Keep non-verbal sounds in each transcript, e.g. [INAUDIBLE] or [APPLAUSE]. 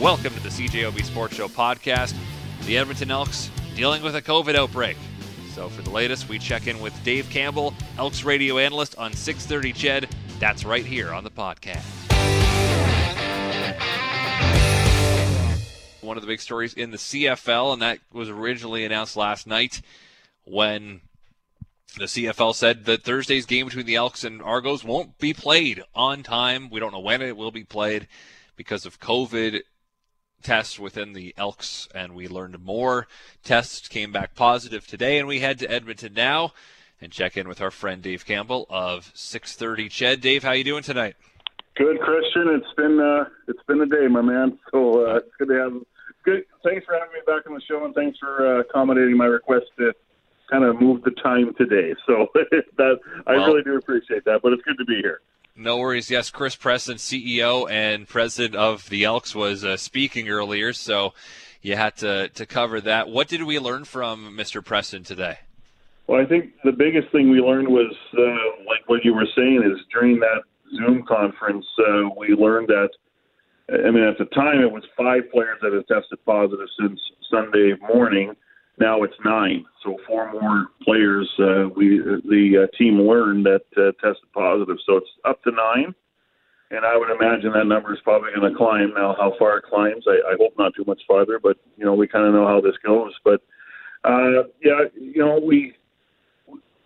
Welcome to the CJOB Sports Show podcast. The Edmonton Elks dealing with a COVID outbreak. So for the latest, we check in with Dave Campbell, Elks radio analyst on 630 CHED. That's right here on the podcast. One of the big stories in the CFL, and that was originally announced last night when the CFL said that Thursday's game between the Elks and Argos won't be played on time. We don't know when it will be played because of COVID tests within the Elks, and we learned more. Tests came back positive today, and we head to Edmonton now and check in with our friend Dave Campbell of 6:30 Ched. Dave, how you doing tonight? Good, Christian. It's been uh, it's been a day, my man. So uh, it's good to have. Good. Thanks for having me back on the show, and thanks for uh, accommodating my request to kind of move the time today. So [LAUGHS] that I well, really do appreciate that. But it's good to be here. No worries. Yes, Chris Preston, CEO and president of the Elks, was uh, speaking earlier, so you had to to cover that. What did we learn from Mr. Preston today? Well, I think the biggest thing we learned was, uh, like what you were saying, is during that Zoom conference, uh, we learned that. I mean, at the time, it was five players that had tested positive since Sunday morning now it's nine. So four more players uh, we the uh, team learned that uh, tested positive. So it's up to nine, and I would imagine that number is probably going to climb. Now, how far it climbs, I, I hope not too much farther. But you know, we kind of know how this goes. But uh, yeah, you know, we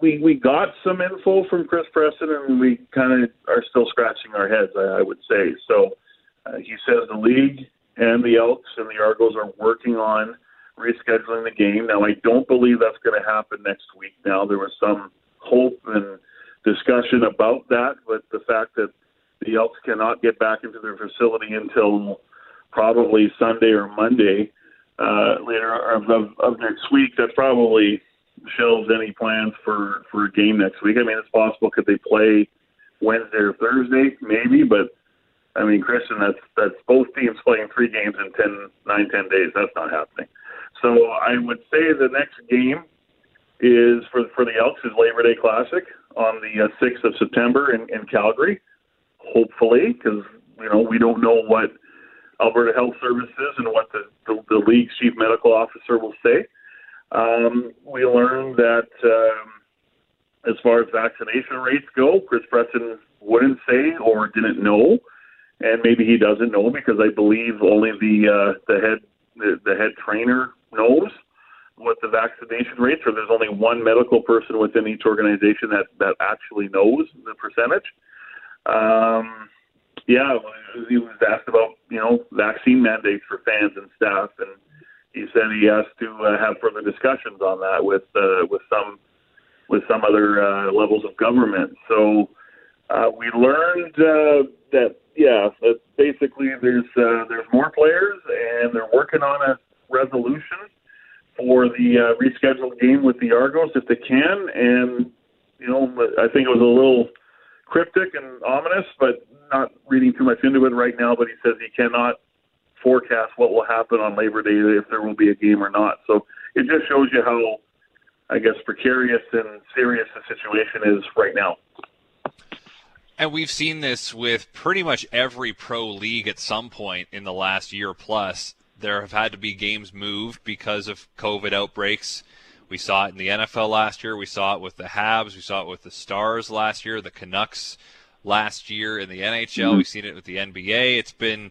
we we got some info from Chris Preston, and we kind of are still scratching our heads. I, I would say so. Uh, he says the league and the Elks and the Argos are working on rescheduling the game. Now, I don't believe that's going to happen next week. Now, there was some hope and discussion about that, but the fact that the Elks cannot get back into their facility until probably Sunday or Monday uh, later of, of, of next week, that probably shelves any plans for for a game next week. I mean, it's possible could they play Wednesday or Thursday, maybe, but I mean, Christian, that's that's both teams playing three games in ten, nine, ten days. That's not happening. So I would say the next game is for for the Elks is Labor Day Classic on the uh, sixth of September in, in Calgary. Hopefully, because you know we don't know what Alberta Health Services and what the, the, the league's chief medical officer will say. Um, we learned that um, as far as vaccination rates go, Chris Preston wouldn't say or didn't know, and maybe he doesn't know because I believe only the uh, the head the, the head trainer knows what the vaccination rates are. There's only one medical person within each organization that that actually knows the percentage. Um, yeah, he was asked about you know vaccine mandates for fans and staff, and he said he has to uh, have further discussions on that with uh, with some with some other uh, levels of government. So uh, we learned uh, that yeah, that basically there's uh, there's more players and they're working on a resolution for the uh, rescheduled game with the Argos if they can. And, you know, I think it was a little cryptic and ominous, but not reading too much into it right now. But he says he cannot forecast what will happen on Labor Day if there will be a game or not. So it just shows you how, I guess, precarious and serious the situation is right now. And we've seen this with pretty much every pro league at some point in the last year plus there have had to be games moved because of COVID outbreaks. We saw it in the NFL last year. We saw it with the Habs. We saw it with the Stars last year. The Canucks last year in the NHL. Mm-hmm. We've seen it with the NBA. It's been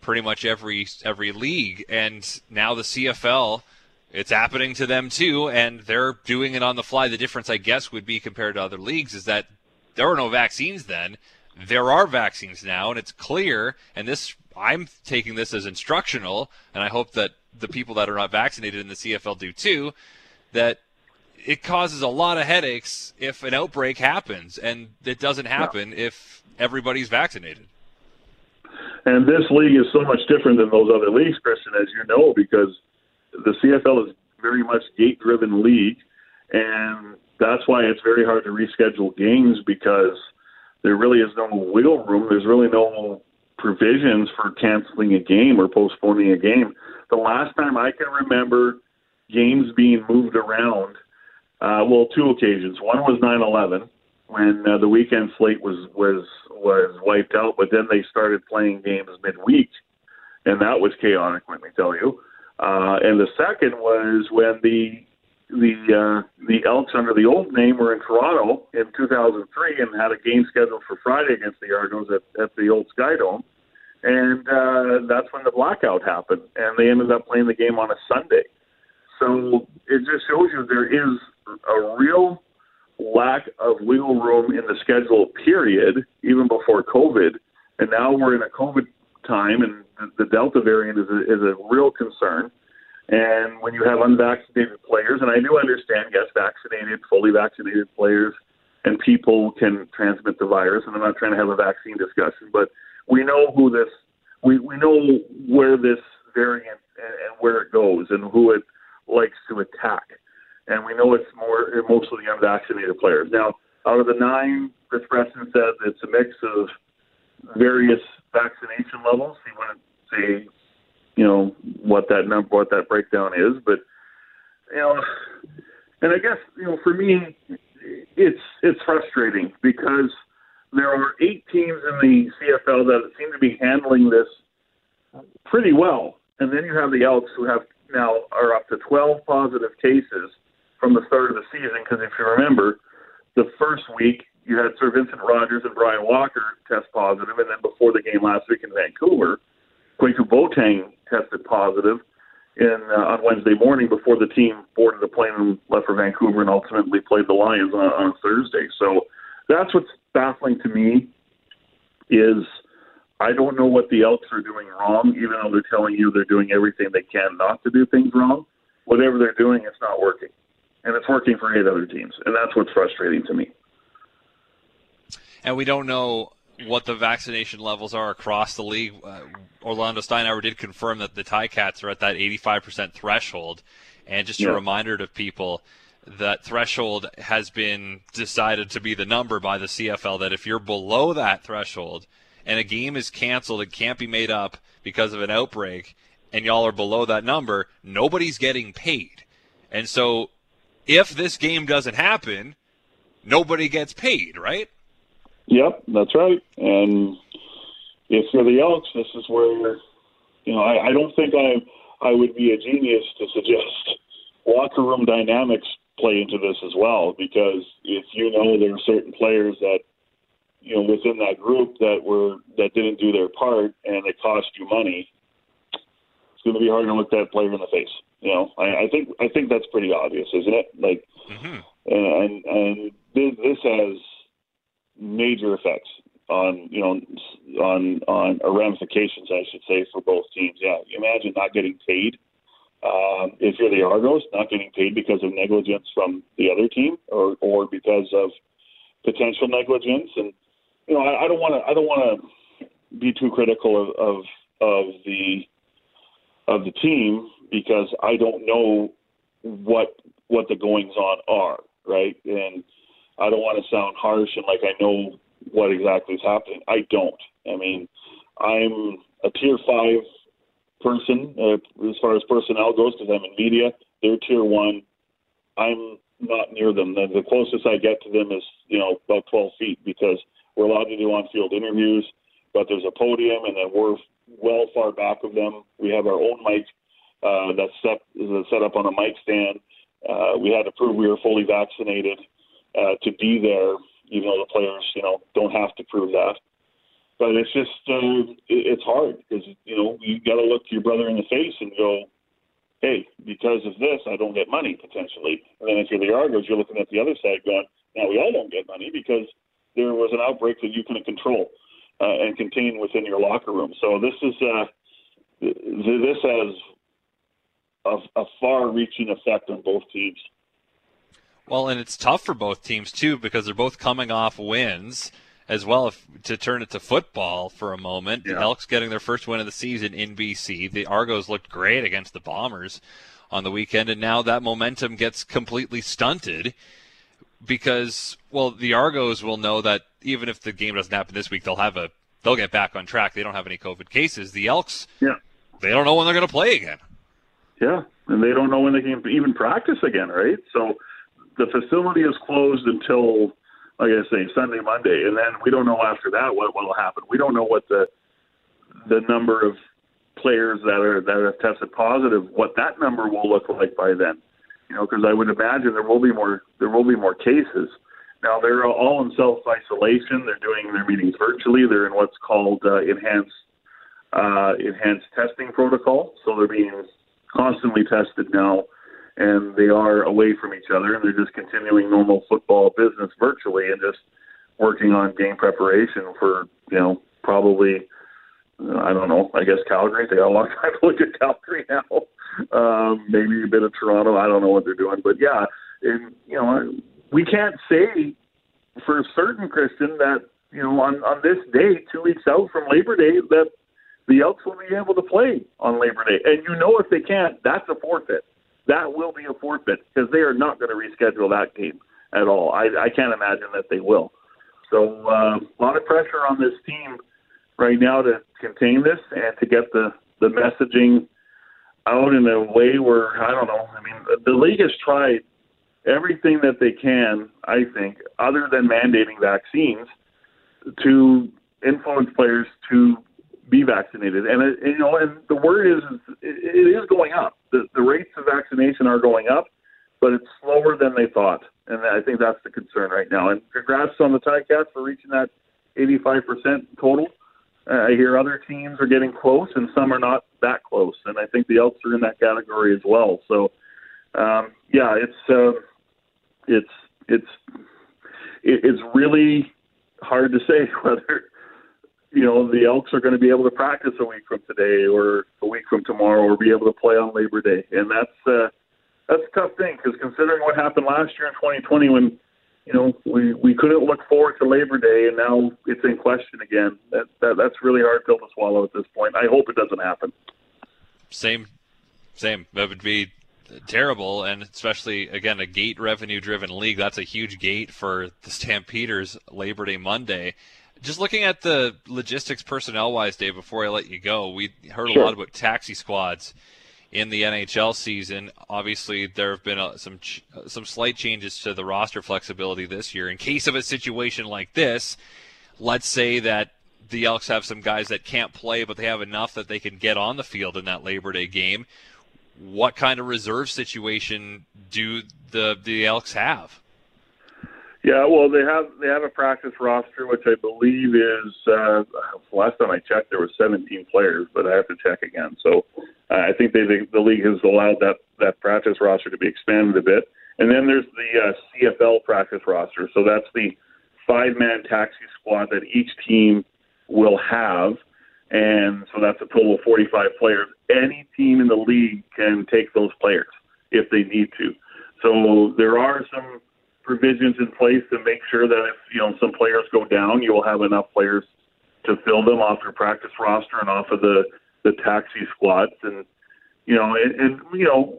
pretty much every every league, and now the CFL. It's happening to them too, and they're doing it on the fly. The difference, I guess, would be compared to other leagues is that there were no vaccines then. There are vaccines now, and it's clear. And this I'm taking this as instructional, and I hope that the people that are not vaccinated in the CFL do too, that it causes a lot of headaches if an outbreak happens, and it doesn't happen yeah. if everybody's vaccinated. And this league is so much different than those other leagues, Christian, as you know, because the CFL is very much gate-driven league, and that's why it's very hard to reschedule games because there really is no wiggle room. There's really no provisions for canceling a game or postponing a game. The last time I can remember games being moved around, uh, well, two occasions. One was 9/11 when uh, the weekend slate was was was wiped out, but then they started playing games midweek, and that was chaotic. Let me tell you. Uh, and the second was when the the uh, the Elks under the old name were in Toronto in 2003 and had a game scheduled for Friday against the Argos at, at the old Sky Dome, and uh, that's when the blackout happened, and they ended up playing the game on a Sunday. So it just shows you there is a real lack of wiggle room in the schedule. Period. Even before COVID, and now we're in a COVID time, and the Delta variant is a, is a real concern. And when you have unvaccinated players, and I do understand, yes, vaccinated, fully vaccinated players and people can transmit the virus, and I'm not trying to have a vaccine discussion, but we know who this, we, we know where this variant and, and where it goes and who it likes to attack. And we know it's more mostly unvaccinated players. Now, out of the nine, Chris Preston said it's a mix of various vaccination levels. He wouldn't say you know what that number, what that breakdown is. But you know, and I guess you know for me, it's it's frustrating because there are eight teams in the CFL that seem to be handling this pretty well, and then you have the Elks who have now are up to 12 positive cases from the start of the season. Because if you remember, the first week you had Sir Vincent Rogers and Brian Walker test positive, and then before the game last week in Vancouver, Kwaku Boateng tested positive in uh, on Wednesday morning before the team boarded a plane and left for Vancouver and ultimately played the Lions on, on Thursday. So that's what's baffling to me is I don't know what the Elks are doing wrong, even though they're telling you they're doing everything they can not to do things wrong. Whatever they're doing, it's not working. And it's working for eight other teams. And that's what's frustrating to me. And we don't know what the vaccination levels are across the league. Uh, Orlando Steinauer did confirm that the Ticats are at that 85% threshold. And just yeah. a reminder to people that threshold has been decided to be the number by the CFL that if you're below that threshold and a game is canceled and can't be made up because of an outbreak and y'all are below that number, nobody's getting paid. And so if this game doesn't happen, nobody gets paid, right? Yep, that's right. And if you're the Elks, this is where you know I, I don't think I I would be a genius to suggest [LAUGHS] locker room dynamics play into this as well because if you know there are certain players that you know within that group that were that didn't do their part and it cost you money, it's going to be hard to look that player in the face. You know, I, I think I think that's pretty obvious, isn't it? Like, mm-hmm. and and this, this has major effects on you know on on or ramifications, I should say, for both teams. Yeah, imagine not getting paid um, if you're the Argos, not getting paid because of negligence from the other team or or because of potential negligence. And you know, I, I don't want to I don't want to be too critical of, of of the of the team because I don't know what what the goings on are, right? And I don't want to sound harsh and like I know what exactly is happening. I don't. I mean, I'm a tier five person uh, as far as personnel goes because I'm in media. They're tier one. I'm not near them. The, the closest I get to them is you know about 12 feet because we're allowed to do on-field interviews, but there's a podium and then we're well far back of them. We have our own mic uh, that's set, set up on a mic stand. Uh, we had to prove we were fully vaccinated uh, to be there, even though the players, you know, don't have to prove that. But it's just uh, it's hard because you know you got to look your brother in the face and go, hey, because of this, I don't get money potentially. And then if you're the Argos, you're looking at the other side going, now we all don't get money because there was an outbreak that you couldn't control uh, and contain within your locker room. So this is uh, this has a, a far-reaching effect on both teams. Well, and it's tough for both teams too because they're both coming off wins as well. If, to turn it to football for a moment, yeah. the Elks getting their first win of the season in BC. The Argos looked great against the Bombers on the weekend, and now that momentum gets completely stunted because well, the Argos will know that even if the game doesn't happen this week, they'll have a they'll get back on track. They don't have any COVID cases. The Elks, yeah, they don't know when they're going to play again. Yeah, and they don't know when they can even practice again, right? So the facility is closed until, like I say, Sunday, Monday, and then we don't know after that what will happen. We don't know what the the number of players that are that have tested positive, what that number will look like by then. You know, because I would imagine there will be more there will be more cases. Now they're all in self isolation. They're doing their meetings virtually. They're in what's called uh, enhanced uh, enhanced testing protocol. So they're being constantly tested now, and they are away from each other, and they're just continuing normal football business virtually, and just working on game preparation for you know probably I don't know. I guess Calgary. They got a long [LAUGHS] time to look at Calgary now. Um, maybe a bit of Toronto. I don't know what they're doing, but yeah, and you know, we can't say for certain, Christian, that you know on on this day, two weeks out from Labor Day, that the Elks will be able to play on Labor Day. And you know, if they can't, that's a forfeit. That will be a forfeit because they are not going to reschedule that game at all. I, I can't imagine that they will. So uh, a lot of pressure on this team right now to contain this and to get the the messaging out in a way where I don't know. I mean, the league has tried everything that they can, I think, other than mandating vaccines, to influence players to be vaccinated. And it, you know, and the word is it is going up. The, the rates vaccination are going up, but it's slower than they thought. And I think that's the concern right now. And congrats on the Ticats for reaching that 85% total. Uh, I hear other teams are getting close, and some are not that close. And I think the Elks are in that category as well. So, um, yeah, it's uh, it's it's it's really hard to [LAUGHS] say whether you know the Elks are going to be able to practice a week from today or a week from tomorrow or be able to play on Labor Day, and that's uh, that's a tough thing because considering what happened last year in 2020 when you know we we couldn't look forward to Labor Day and now it's in question again. That, that that's really hard pill to swallow at this point. I hope it doesn't happen. Same, same. That would be terrible, and especially again a gate revenue driven league. That's a huge gate for the Stampeders Labor Day Monday. Just looking at the logistics personnel wise, Dave. Before I let you go, we heard sure. a lot about taxi squads in the NHL season. Obviously, there have been uh, some ch- some slight changes to the roster flexibility this year. In case of a situation like this, let's say that the Elks have some guys that can't play, but they have enough that they can get on the field in that Labor Day game what kind of reserve situation do the the Elks have? Yeah, well, they have they have a practice roster, which I believe is uh, last time I checked there were 17 players, but I have to check again. So uh, I think they, the, the league has allowed that that practice roster to be expanded a bit. And then there's the uh, CFL practice roster, so that's the five-man taxi squad that each team will have and so that's a total of 45 players. Any team in the league can take those players if they need to. So there are some provisions in place to make sure that if you know some players go down, you will have enough players to fill them off your practice roster and off of the the taxi squads. And you know, and, and you know,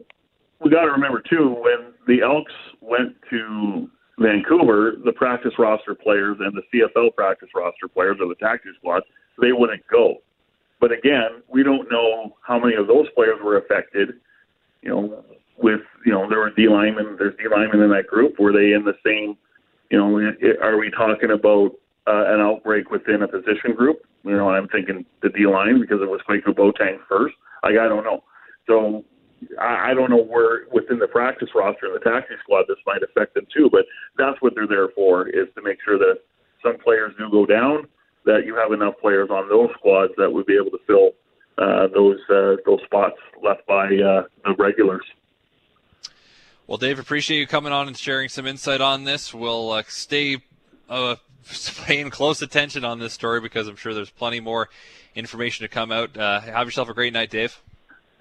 we got to remember too when the Elks went to Vancouver, the practice roster players and the CFL practice roster players or the taxi squad they wouldn't go. But again, we don't know how many of those players were affected. You know, with you know there were D linemen, there's D linemen in that group. Were they in the same? You know, are we talking about uh, an outbreak within a position group? You know, I'm thinking the D line because it was Kwaku Boateng first. Like I don't know. So I, I don't know where within the practice roster and the taxi squad this might affect them too. But that's what they're there for is to make sure that some players do go down that you have enough players on those squads that would be able to fill uh, those uh, those spots left by uh, the regulars. Well, Dave, appreciate you coming on and sharing some insight on this. We'll uh, stay uh, [LAUGHS] paying close attention on this story because I'm sure there's plenty more information to come out. Uh, have yourself a great night, Dave.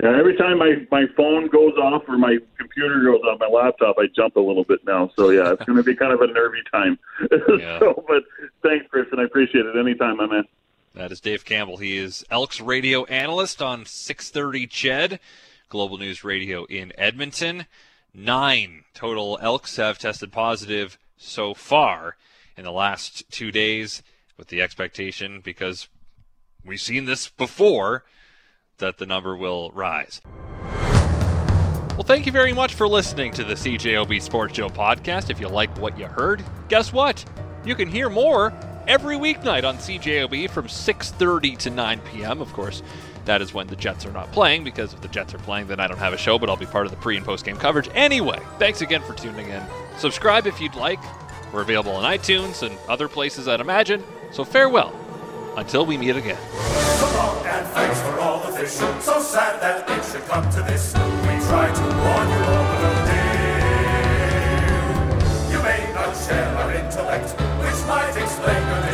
Yeah, every time my, my phone goes off or my computer goes off, my laptop, I jump a little bit now. So yeah, it's going to be kind of a nervy time. [LAUGHS] Yeah. so, but thanks, Chris, and I appreciate it. Anytime, my man. That is Dave Campbell. He is Elks radio analyst on 630 CHED, Global News Radio in Edmonton. Nine total Elks have tested positive so far in the last two days, with the expectation because we've seen this before that the number will rise. Well, thank you very much for listening to the CJOB Sports Show podcast. If you like what you heard, guess what? You can hear more every weeknight on CJOB from 6:30 to 9 p.m. Of course, That is when the Jets are not playing, because if the Jets are playing, then I don't have a show, but I'll be part of the pre and post game coverage. Anyway, thanks again for tuning in. Subscribe if you'd like. We're available on iTunes and other places, I'd imagine. So farewell until we meet again. So long and thanks for all the fish. So sad that it should come to this. We to warn you all. You may not share our intellect, which might explain your